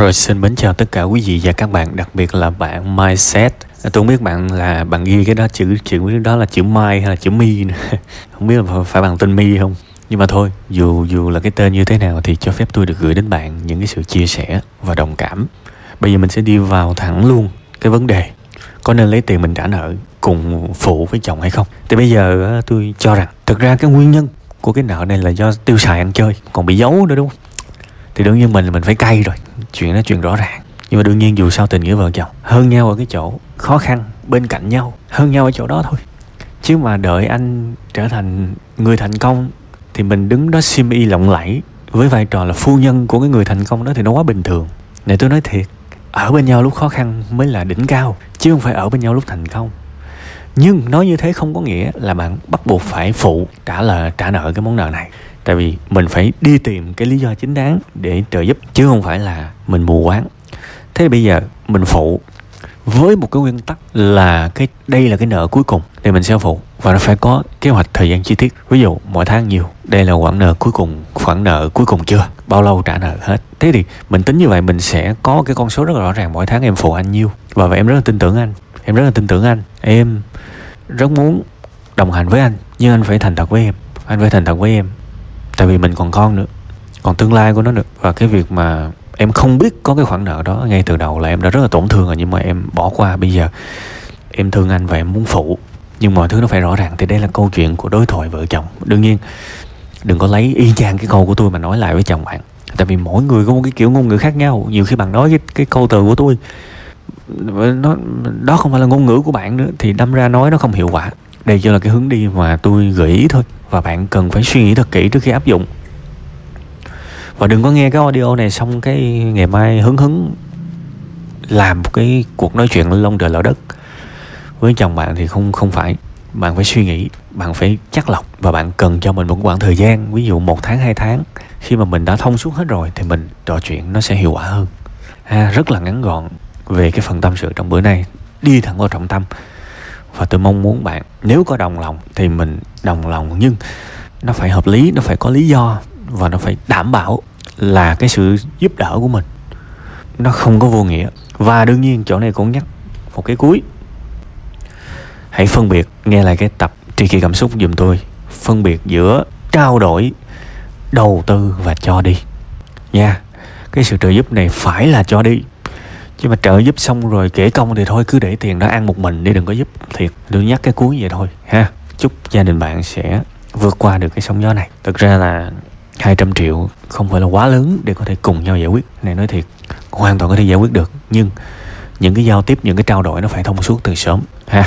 Rồi xin mến chào tất cả quý vị và các bạn, đặc biệt là bạn Mindset. Tôi không biết bạn là bạn ghi cái đó chữ chữ đó là chữ Mai hay là chữ Mi nữa. Không biết là phải bằng tên Mi không. Nhưng mà thôi, dù dù là cái tên như thế nào thì cho phép tôi được gửi đến bạn những cái sự chia sẻ và đồng cảm. Bây giờ mình sẽ đi vào thẳng luôn cái vấn đề có nên lấy tiền mình trả nợ cùng phụ với chồng hay không. Thì bây giờ tôi cho rằng thực ra cái nguyên nhân của cái nợ này là do tiêu xài ăn chơi còn bị giấu nữa đúng không thì đương nhiên mình là mình phải cay rồi. Chuyện đó chuyện rõ ràng. Nhưng mà đương nhiên dù sao tình nghĩa vợ chồng hơn nhau ở cái chỗ khó khăn bên cạnh nhau, hơn nhau ở chỗ đó thôi. Chứ mà đợi anh trở thành người thành công thì mình đứng đó sim y lộng lẫy với vai trò là phu nhân của cái người thành công đó thì nó quá bình thường. Này tôi nói thiệt, ở bên nhau lúc khó khăn mới là đỉnh cao, chứ không phải ở bên nhau lúc thành công. Nhưng nói như thế không có nghĩa là bạn bắt buộc phải phụ trả là trả nợ cái món nợ này tại vì mình phải đi tìm cái lý do chính đáng để trợ giúp, chứ không phải là mình mù quáng. Thế bây giờ mình phụ với một cái nguyên tắc là cái, đây là cái nợ cuối cùng thì mình sẽ phụ, và nó phải có kế hoạch thời gian chi tiết. Ví dụ mỗi tháng nhiều, đây là khoản nợ cuối cùng, khoản nợ cuối cùng chưa? Bao lâu trả nợ hết? Thế thì mình tính như vậy, mình sẽ có cái con số rất là rõ ràng. Mỗi tháng em phụ anh nhiêu? Và em rất là tin tưởng anh. Em rất là tin tưởng anh. Em rất muốn đồng hành với anh, nhưng anh phải thành thật với em. Anh phải thành thật với em tại vì mình còn con nữa còn tương lai của nó nữa. Và cái việc mà em không biết có cái khoản nợ đó ngay từ đầu là em đã rất là tổn thương rồi nhưng mà em bỏ qua. Bây giờ em thương anh và em muốn phụ nhưng mọi thứ nó phải rõ ràng. Thì đây là câu chuyện của đối thoại vợ chồng. Đương nhiên đừng có lấy y chang cái câu của tôi mà nói lại với chồng bạn. Tại vì mỗi người có một cái kiểu ngôn ngữ khác nhau. Nhiều khi bạn nói cái, cái câu từ của tôi nó đó không phải là ngôn ngữ của bạn nữa thì đâm ra nói nó không hiệu quả đây chỉ là cái hướng đi mà tôi gợi ý thôi, và bạn cần phải suy nghĩ thật kỹ trước khi áp dụng. Và đừng có nghe cái audio này xong cái ngày mai hứng hứng làm một cái cuộc nói chuyện lông trời lở đất. Với chồng bạn thì không không phải. Bạn phải suy nghĩ, bạn phải chắc lọc, và bạn cần cho mình một khoảng thời gian, ví dụ một tháng, hai tháng. Khi mà mình đã thông suốt hết rồi thì mình trò chuyện nó sẽ hiệu quả hơn. Ha rất là ngắn gọn về cái phần tâm sự trong bữa nay. Đi thẳng vào trọng tâm và tôi mong muốn bạn, nếu có đồng lòng thì mình đồng lòng, nhưng nó phải hợp lý, nó phải có lý do và nó phải đảm bảo là cái sự giúp đỡ của mình nó không có vô nghĩa. Và đương nhiên chỗ này cũng nhắc một cái cuối. Hãy phân biệt, nghe lại cái tập tri kỳ cảm xúc giùm tôi. Phân biệt giữa trao đổi, đầu tư và cho đi. Nha, cái sự trợ giúp này phải là cho đi chứ mà trợ giúp xong rồi kể công thì thôi, cứ để tiền đó ăn một mình đi, đừng có giúp thiệt. Đừng nhắc cái cuối vậy thôi, ha. Chúc gia đình bạn sẽ vượt qua được cái sóng gió này. Thực ra là 200 triệu không phải là quá lớn để có thể cùng nhau giải quyết. Này nói thiệt, hoàn toàn có thể giải quyết được. Nhưng những cái giao tiếp, những cái trao đổi nó phải thông suốt từ sớm, ha.